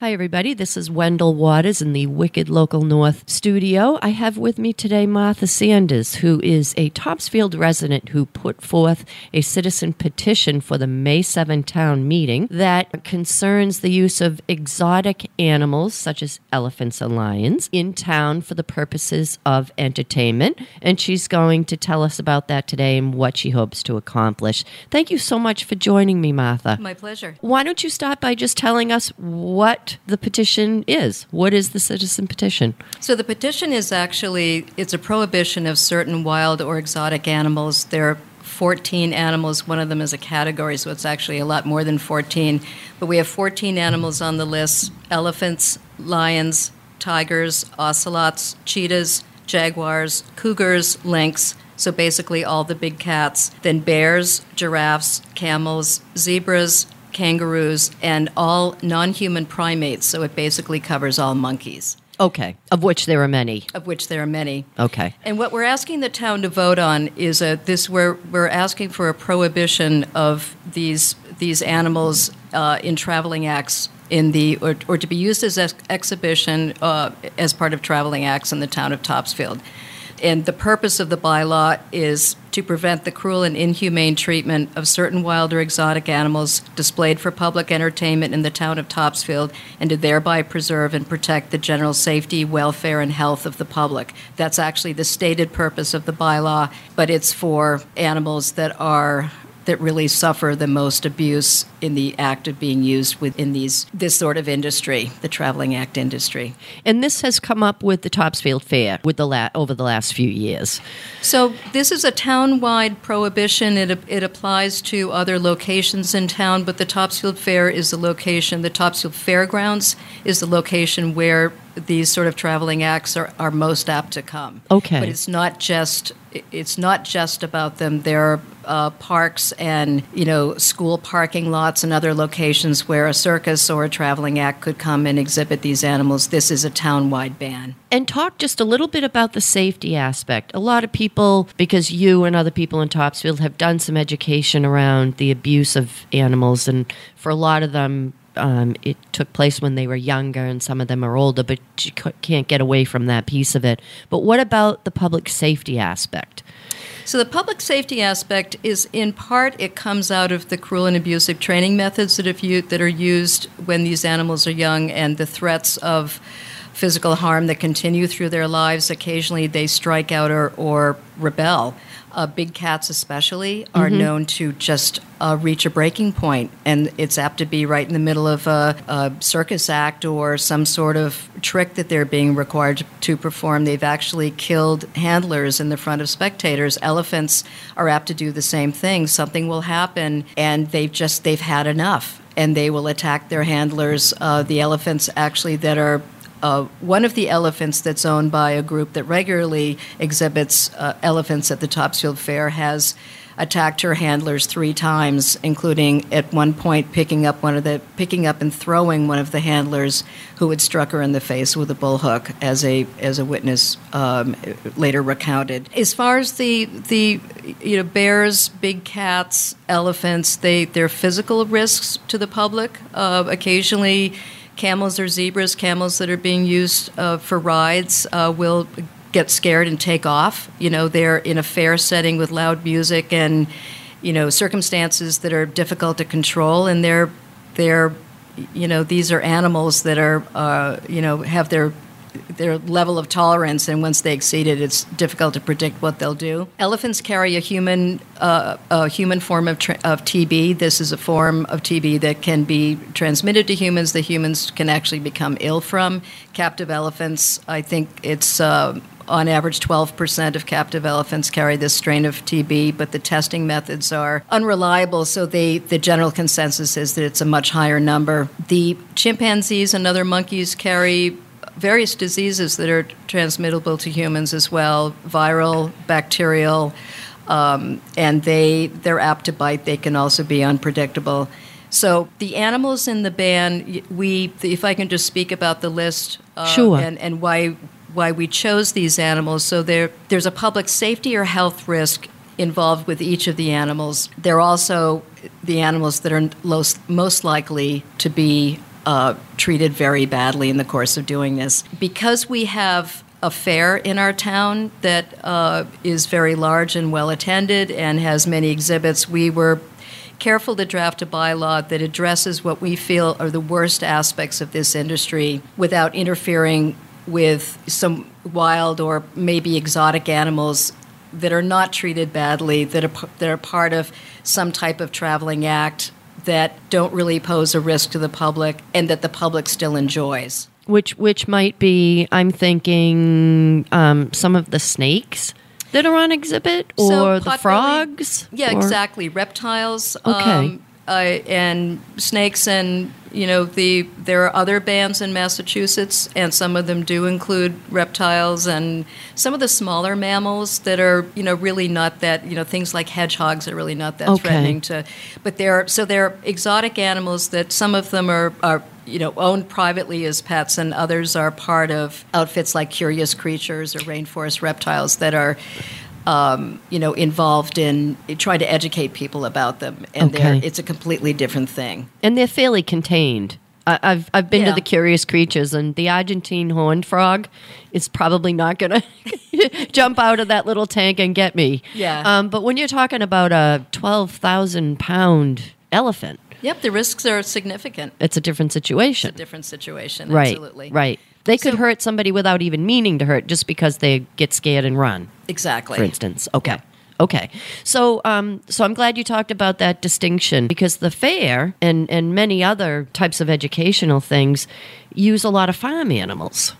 Hi, everybody. This is Wendall Waters in the Wicked Local North studio. I have with me today Martha Sanders, who is a Topsfield resident who put forth a citizen petition for the May 7 town meeting that concerns the use of exotic animals, such as elephants and lions, in town for the purposes of entertainment. And she's going to tell us about that today and what she hopes to accomplish. Thank you so much for joining me, Martha. My pleasure. Why don't you start by just telling us what the petition is? What is the citizen petition? So the petition is actually it's a prohibition of certain wild or exotic animals. There are 14 animals. One of them is a category, so it's actually a lot more than 14. But we have 14 animals on the list: elephants, lions, tigers, ocelots, cheetahs, jaguars, cougars, lynx. So basically, all the big cats. Then bears, giraffes, camels, zebras, kangaroos, and all non human primates. So it basically covers all monkeys, Okay, of which there are many. of which there are many. Okay. And what we're asking the town to vote on is a this we're we're asking for a prohibition of these these animals uh, in traveling acts in the or, or to be used as ex- exhibition uh, as part of traveling acts in the town of Topsfield. And the purpose of the bylaw is to prevent the cruel and inhumane treatment of certain wild or exotic animals displayed for public entertainment in the town of Topsfield and to thereby preserve and protect the general safety, welfare, and health of the public. That's actually the stated purpose of the bylaw, but it's for animals that are that really suffer the most abuse in the act of being used within these this sort of industry, the traveling act industry. And this has come up with the Topsfield Fair with the la- over the last few years. So this is a town-wide prohibition. It, it applies to other locations in town, but the Topsfield Fair is the location. The Topsfield Fairgrounds is the location where these sort of traveling acts are, are most apt to come. Okay. but it's not just it's not just about them. There are uh, parks and you know school parking lots and other locations where a circus or a traveling act could come and exhibit these animals. This is a town-wide ban. And talk just a little bit about the safety aspect. A lot of people, because you and other people in Topsfield have done some education around the abuse of animals, and for a lot of them, um, it took place when they were younger, and some of them are older, but you can't get away from that piece of it. But what about the public safety aspect? So the public safety aspect is in part it comes out of the cruel and abusive training methods that that are used when these animals are young and the threats of physical harm that continue through their lives. Occasionally they strike out or, or rebel. Uh, big cats, especially, are known to just uh, reach a breaking point, and it's apt to be right in the middle of a, a circus act or some sort of trick that they're being required to perform. They've actually killed handlers in the front of spectators. Elephants are apt to do the same thing. Something will happen, and they've just they've had enough, and they will attack their handlers. Uh, the elephants actually that are uh, one of the elephants that's owned by a group that regularly exhibits uh, elephants at the Topsfield Fair has attacked her handlers three times, including at one point picking up one of the picking up and throwing one of the handlers who had struck her in the face with a bullhook, as a as a witness um, later recounted. As far as the the you know bears, big cats, elephants, they they're physical risks to the public. Uh, occasionally camels or zebras, camels that are being used uh, for rides, uh, will get scared and take off. You know, they're in a fair setting with loud music and, you know, circumstances that are difficult to control, and they're they're, you know, these are animals that are, uh, you know, have their their level of tolerance, and once they exceed it, it's difficult to predict what they'll do. Elephants carry a human uh, a human form of, tra- of TB. This is a form of TB that can be transmitted to humans. The humans can actually become ill from captive elephants. I think it's uh, on average, 12% of captive elephants carry this strain of TB, but the testing methods are unreliable, so they, the general consensus is that it's a much higher number. The chimpanzees and other monkeys carry various diseases that are transmittable to humans as well viral, bacterial, um, and they, they're apt to bite. They can also be unpredictable. So the animals in the ban, we, if I can just speak about the list, uh, Sure. and, and why why we chose these animals. So there, there's a public safety or health risk involved with each of the animals. They're also the animals that are most, most likely to be uh, treated very badly in the course of doing this. Because we have a fair in our town that uh, is very large and well attended and has many exhibits, we were careful to draft a bylaw that addresses what we feel are the worst aspects of this industry without interfering with some wild or maybe exotic animals that are not treated badly, that are, that are part of some type of traveling act that don't really pose a risk to the public and that the public still enjoys. which which might be I'm thinking um, some of the snakes that are on exhibit or So the frogs. Yeah, or- exactly. Reptiles. Okay. Um, uh, and snakes, and you know the there are other bans in Massachusetts, and some of them do include reptiles and some of the smaller mammals that are you know really not that you know things like hedgehogs are really not that Okay. threatening to, but they're so they're exotic animals that some of them are are you know owned privately as pets, and others are part of outfits like Curious Creatures or Rainforest Reptiles that are um, you know, involved in trying to educate people about them, and Okay. it's a completely different thing. and they're fairly contained. I, I've I've been Yeah. to the curious creatures, and the Argentine horned frog is probably not going to jump out of that little tank and get me. Yeah. Um, but when you're talking about a twelve thousand pound elephant, Yep, the risks are significant. it's a different situation. It's a different situation. right. Absolutely. Right. They could So- hurt somebody without even meaning to hurt, just because they get scared and run. Exactly. for instance. Okay. Okay. So, um, so I'm glad you talked about that distinction because the fair and, and many other types of educational things use a lot of farm animals,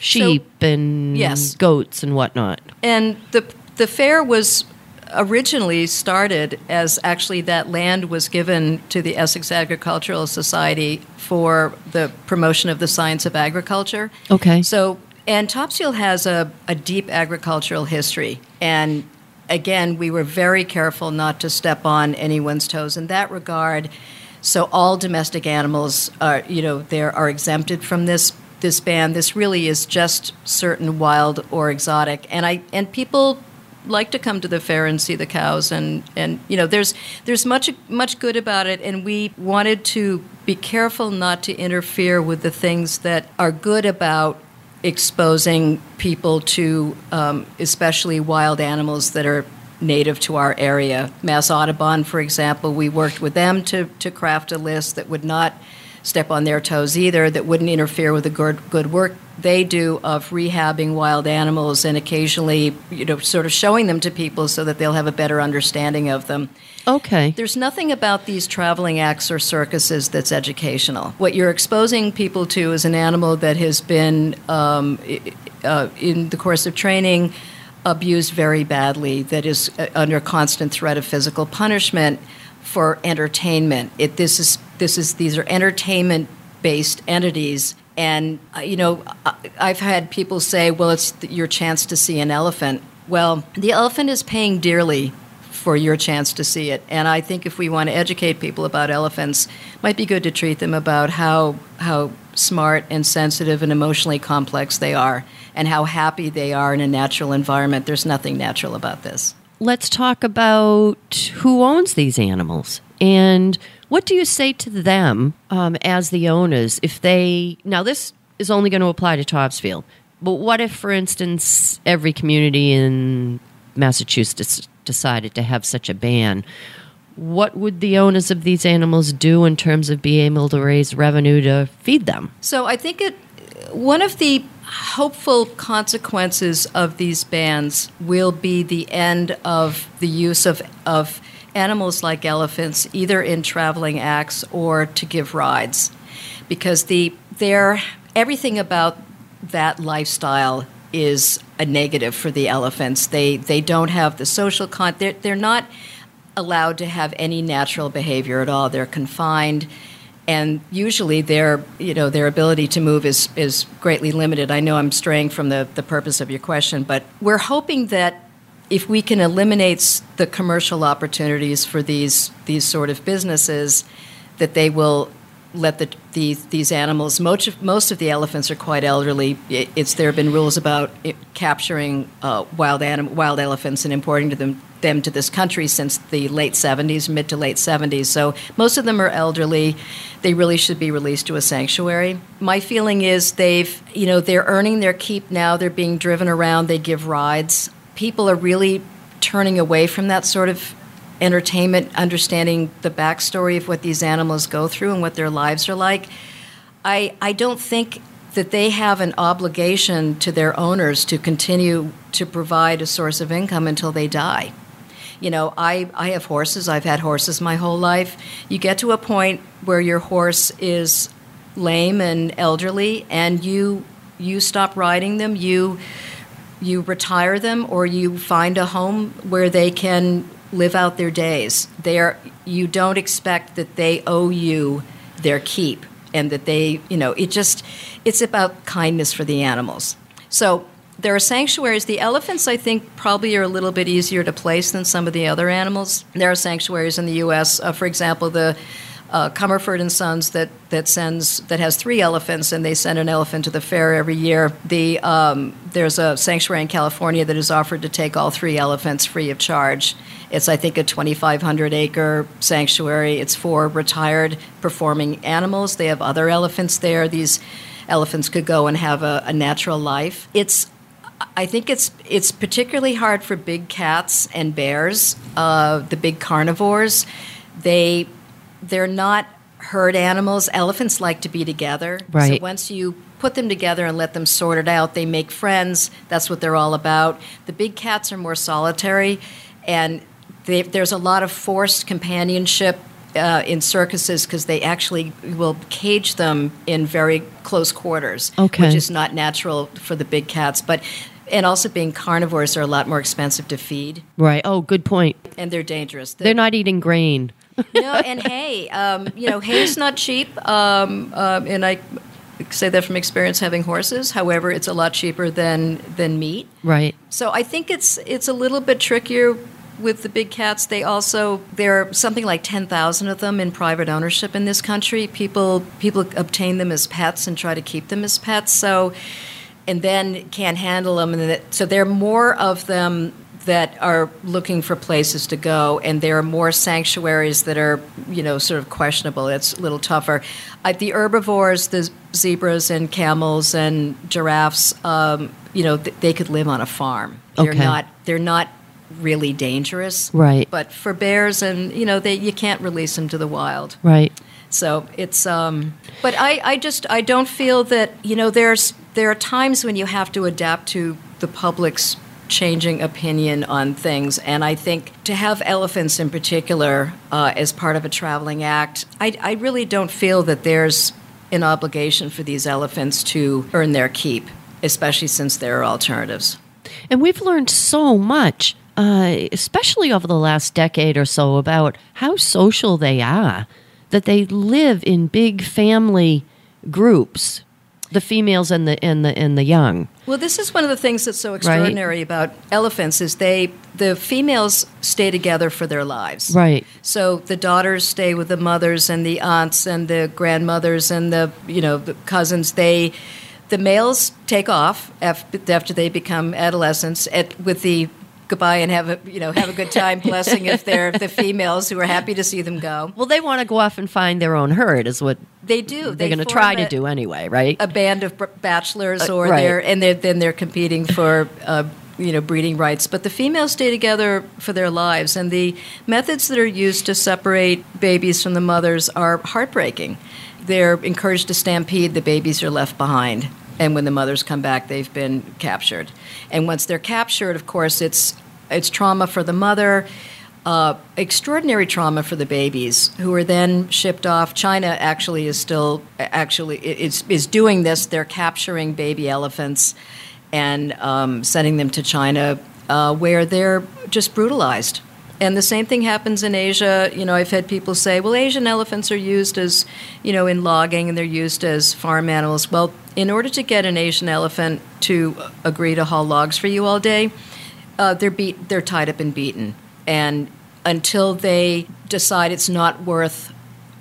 sheep and yes. goats and whatnot. And the the fair was originally started as actually that land was given to the Essex Agricultural Society for the promotion of the science of agriculture. Okay. So, and Topsfield has a, a deep agricultural history. And again, we were very careful not to step on anyone's toes in that regard. So, all domestic animals are, you know, there are exempted from this this ban. This really is just certain wild or exotic. And I and people like to come to the fair and see the cows and, and you know there's there's much much good about it and we wanted to be careful not to interfere with the things that are good about exposing people to um, especially wild animals that are native to our area. Mass Audubon, for example, we worked with them to, to craft a list that would not step on their toes either, that wouldn't interfere with the good, good work they do of rehabbing wild animals and occasionally, you know, sort of showing them to people so that they'll have a better understanding of them. Okay. There's nothing about these traveling acts or circuses that's educational. What you're exposing people to is an animal that has been, um, uh, in the course of training, abused very badly, that is uh, under constant threat of physical punishment for entertainment. It, this is, this is, these are entertainment based entities. And, uh, you know, I've had people say, well, it's your chance to see an elephant. Well, the elephant is paying dearly for your chance to see it. And I think if we want to educate people about elephants, it might be good to treat them about how how smart and sensitive and emotionally complex they are and how happy they are in a natural environment. There's nothing natural about this. Let's talk about who owns these animals and what do you say to them um, as the owners if they now this is only going to apply to Topsfield, but what if, for instance, every community in Massachusetts decided to have such a ban? What would the owners of these animals do in terms of being able to raise revenue to feed them? So I think it one of the hopeful consequences of these bans will be the end of the use of of animals like elephants either in traveling acts or to give rides because the their everything about that lifestyle is a negative for the elephants. They they don't have the social con. They're, they're not allowed to have any natural behavior at all. They're confined, and usually their you know their ability to move is is greatly limited. I know I'm straying from the the purpose of your question, but we're hoping that if we can eliminate the commercial opportunities for these these sort of businesses, that they will let the, these, these animals. Most of, most of the elephants are quite elderly. It, it's there have been rules about it, capturing uh, wild anim, wild elephants and importing to them them to this country since the late 70s, mid to late 70s. So most of them are elderly. They really should be released to a sanctuary. My feeling is they've, you know, they're earning their keep now. They're being driven around. They give rides. People are really turning away from that sort of entertainment, understanding the backstory of what these animals go through and what their lives are like. I, I don't think that they have an obligation to their owners to continue to provide a source of income until they die. You know, I, I have horses, I've had horses my whole life. You get to a point where your horse is lame and elderly and you you stop riding them, you you retire them or you find a home where they can live out their days. They are, you don't expect that they owe you their keep and that they, you know, it just, it's about kindness for the animals. So there are sanctuaries. The elephants, I think, probably are a little bit easier to place than some of the other animals. There are sanctuaries in the U.S. Uh, for example, the uh, Commerford and Sons that that sends that has three elephants, and they send an elephant to the fair every year. The um, there's a sanctuary in California that is offered to take all three elephants free of charge. It's I think a 2,500 acre sanctuary. It's for retired performing animals. They have other elephants there. These elephants could go and have a, a natural life. It's I think it's it's particularly hard for big cats and bears, uh, the big carnivores. They they're not herd animals. Elephants like to be together. Right. So once you put them together and let them sort it out, they make friends. That's what they're all about. The big cats are more solitary, and they, there's a lot of forced companionship uh, in circuses because they actually will cage them in very close quarters, Okay. which is not natural for the big cats. But and also being carnivores are a lot more expensive to feed, Right. Oh, good point. and they're dangerous. They're not eating grain. No, and hay, um, you know, hay is not cheap, um, um, and I say that from experience having horses. However, it's a lot cheaper than than meat. Right. So I think it's it's a little bit trickier with the big cats. They also there are something like ten thousand of them in private ownership in this country. People people obtain them as pets and try to keep them as pets. So and then can't handle them, and that, so there are more of them that are looking for places to go, and there are more sanctuaries that are, you know, sort of questionable. It's a little tougher. Uh, the herbivores, the zebras and camels and giraffes, um, you know, th- they could live on a farm. They're Okay. not. They're not really dangerous. Right. But for bears, and you know, they you can't release them to the wild. Right. So it's um but I, I just I don't feel that you know there's there are times when you have to adapt to the public's changing opinion on things and I think to have elephants in particular uh, as part of a traveling act I, I really don't feel that there's an obligation for these elephants to earn their keep especially since there are alternatives. And we've learned so much, uh, especially over the last decade or so, about how social they are. That they live in big family groups, the females and the and the and the young. Well, this is one of the things that's so extraordinary about elephants is they the females stay together for their lives. Right. So the daughters stay with the mothers and the aunts and the grandmothers and the you know the cousins. They the males take off after, after they become adolescents at, with the goodbye and have a you know have a good time blessing if they're the females who are happy to see them go. Well, they want to go off and find their own herd, is what They do. they're They going to try to do anyway, right? a band of bachelors, Uh, or right. they're and they're, then they're competing for uh, you know breeding rights. But the females stay together for their lives, and the methods that are used to separate babies from the mothers are heartbreaking. They're encouraged to stampede; the babies are left behind, and when the mothers come back, they've been captured. And once they're captured, of course, it's it's trauma for the mother uh, extraordinary trauma for the babies who are then shipped off. China actually is still actually is is doing this. They're capturing baby elephants and um, sending them to China, uh, where they're just brutalized. And the same thing happens in Asia. You know, I've had people say, well, Asian elephants are used as, you know, in logging and they're used as farm animals. Well, in order to get an Asian elephant to agree to haul logs for you all day, uh, they're beat, they're tied up and beaten, and until they decide it's not worth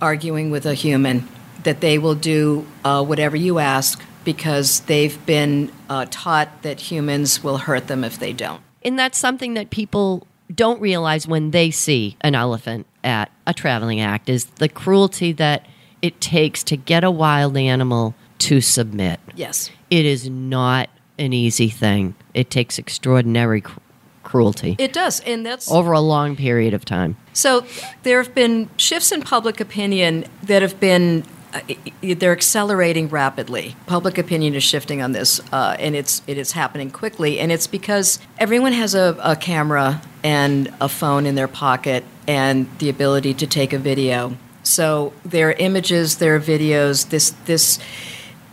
arguing with a human, that they will do uh, whatever you ask because they've been uh, taught that humans will hurt them if they don't. And that's something that people don't realize when they see an elephant at a traveling act is the cruelty that it takes to get a wild animal to submit. Yes. It is not an easy thing. It takes extraordinary cr- cruelty It does, and that's over a long period of time. So there have been shifts in public opinion that have been uh, they're accelerating rapidly. Public opinion is shifting on this, uh, and it's it is happening quickly. And it's because everyone has a, a camera and a phone in their pocket and the ability to take a video. So there are images, there are videos. This this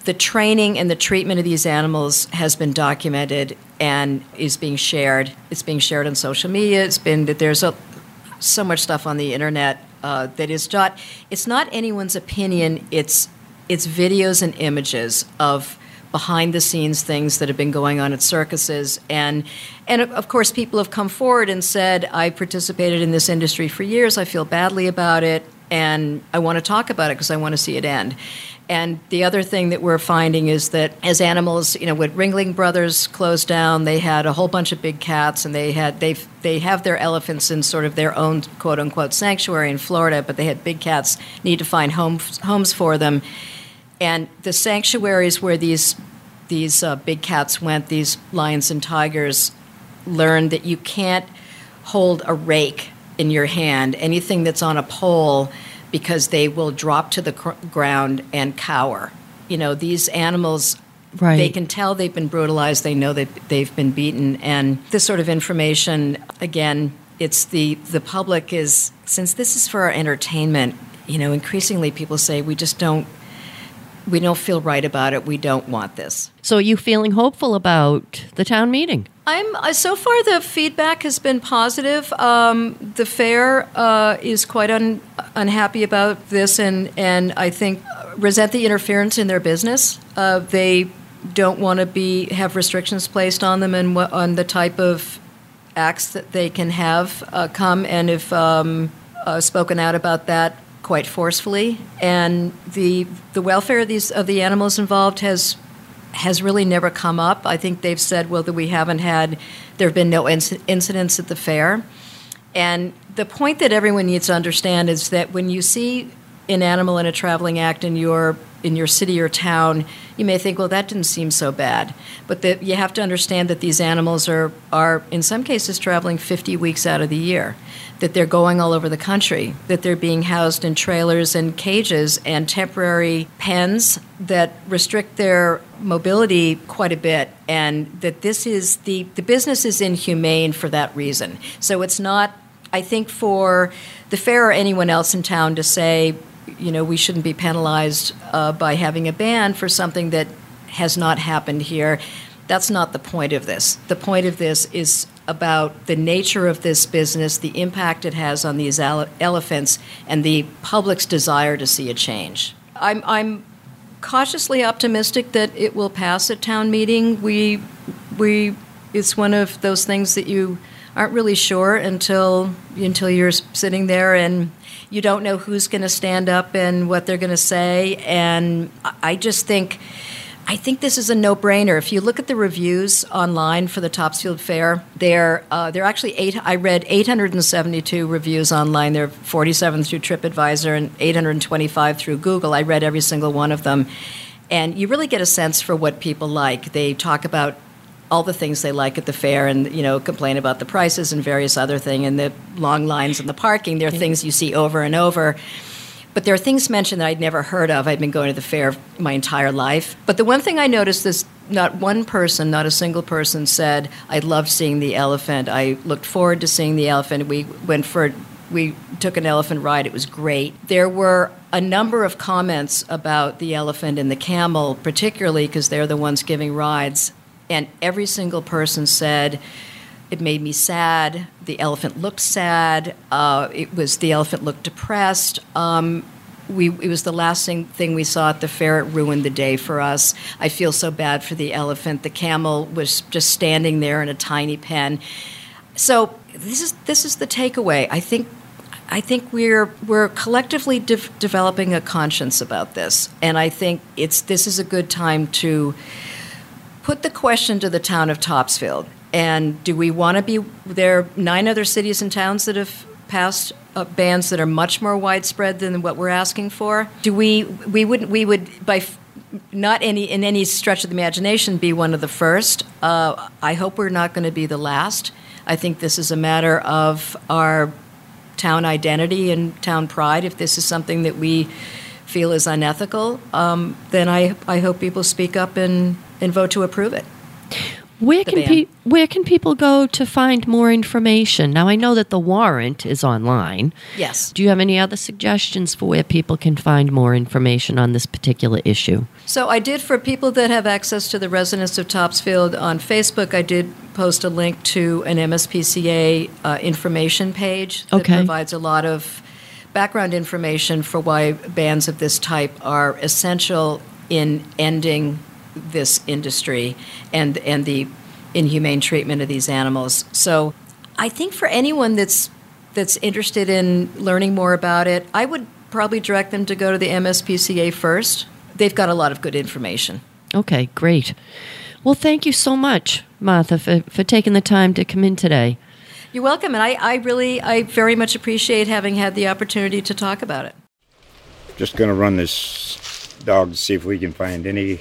the training and the treatment of these animals has been documented and is being shared. It's being shared on social media. It's been that there's a so much stuff on the internet uh, that is not it's not anyone's opinion it's it's videos and images of behind the scenes things that have been going on at circuses and and of course people have come forward and said I participated in this industry for years I feel badly about it and I want to talk about it because I want to see it end and the other thing that we're finding is that as animals, you know, when Ringling Brothers closed down, they had a whole bunch of big cats, and they had they they have their elephants in sort of their own quote unquote sanctuary in Florida, but they had big cats need to find homes homes for them, and the sanctuaries where these these uh, big cats went, these lions and tigers, learned that you can't hold a rake in your hand. Anything that's on a pole because they will drop to the cr- ground and cower. You know, these animals, Right. they can tell they've been brutalized, they know that they've been beaten. And this sort of information, again, it's the, the public is, since this is for our entertainment, you know, increasingly people say we just don't, we don't feel right about it, we don't want this. So, are you feeling hopeful about the town meeting? I'm uh, so far the feedback has been positive. Um, the fair uh, is quite un, unhappy about this, and and I think resent the interference in their business. Uh, they don't want to be have restrictions placed on them and what, on the type of acts that they can have uh, come and have um, uh, spoken out about that quite forcefully. And the the welfare of these of the animals involved has has really never come up. I think they've said, well, that we haven't had, there have been no inc- incidents at the fair. And the point that everyone needs to understand is that when you see an animal in a traveling act in your in your city or town, you may think, well, that didn't seem so bad. But that you have to understand that these animals are are in some cases traveling 50 weeks out of the year, that they're going all over the country, that they're being housed in trailers and cages and temporary pens that restrict their mobility quite a bit, and that this is the the business is inhumane for that reason. So it's not. I think for the fair or anyone else in town to say, you know, we shouldn't be penalized uh, by having a ban for something that has not happened here. That's not the point of this. The point of this is about the nature of this business, the impact it has on these ele- elephants, and the public's desire to see a change. I'm, I'm cautiously optimistic that it will pass at town meeting. We, we, it's one of those things that you aren't really sure until until you're sitting there and you don't know who's going to stand up and what they're going to say. And I- just think. I think this is a no-brainer. If you look at the reviews online for the Topsfield Fair, there uh, there are actually eight. I read 872 reviews online. There are 47 through TripAdvisor and 825 through Google. I read every single one of them, and you really get a sense for what people like. They talk about all the things they like at the fair, and you know, complain about the prices and various other thing and the long lines and the parking. There are things you see over and over. But there are things mentioned that I'd never heard of. I'd been going to the fair my entire life. But the one thing I noticed is not one person, not a single person said, I loved seeing the elephant. I looked forward to seeing the elephant. We went for we took an elephant ride. It was great. There were a number of comments about the elephant and the camel, particularly because they're the ones giving rides. And every single person said, it made me sad. The elephant looked sad. Uh, it was the elephant looked depressed. Um, we, it was the last thing, thing we saw at the fair. It ruined the day for us. I feel so bad for the elephant. The camel was just standing there in a tiny pen. So this is this is the takeaway. I think I think we're we're collectively de- developing a conscience about this, and I think it's this is a good time to put the question to the town of Topsfield. And do we want to be there? Are nine other cities and towns that have passed uh, bans that are much more widespread than what we're asking for. Do we? We wouldn't. We would by. F- not any in any stretch of the imagination be one of the first. Uh, I hope we're not going to be the last. I think this is a matter of our town identity and town pride. If this is something that we feel is unethical, um, then I, I hope people speak up and, and vote to approve it. Where can pe- where can people go to find more information? Now I know that the warrant is online. Yes. Do you have any other suggestions for where people can find more information on this particular issue? So I did for people that have access to the residents of Topsfield on Facebook. I did post a link to an MSPCA uh, information page that Okay. provides a lot of background information for why bans of this type are essential in ending this industry and and the inhumane treatment of these animals. So I think for anyone that's that's interested in learning more about it, I would probably direct them to go to the MSPCA first. They've got a lot of good information. Okay, great. Well, thank you so much, Martha, for, for taking the time to come in today. You're welcome, and I, I really, I very much appreciate having had the opportunity to talk about it. Just gonna run this dog to see if we can find any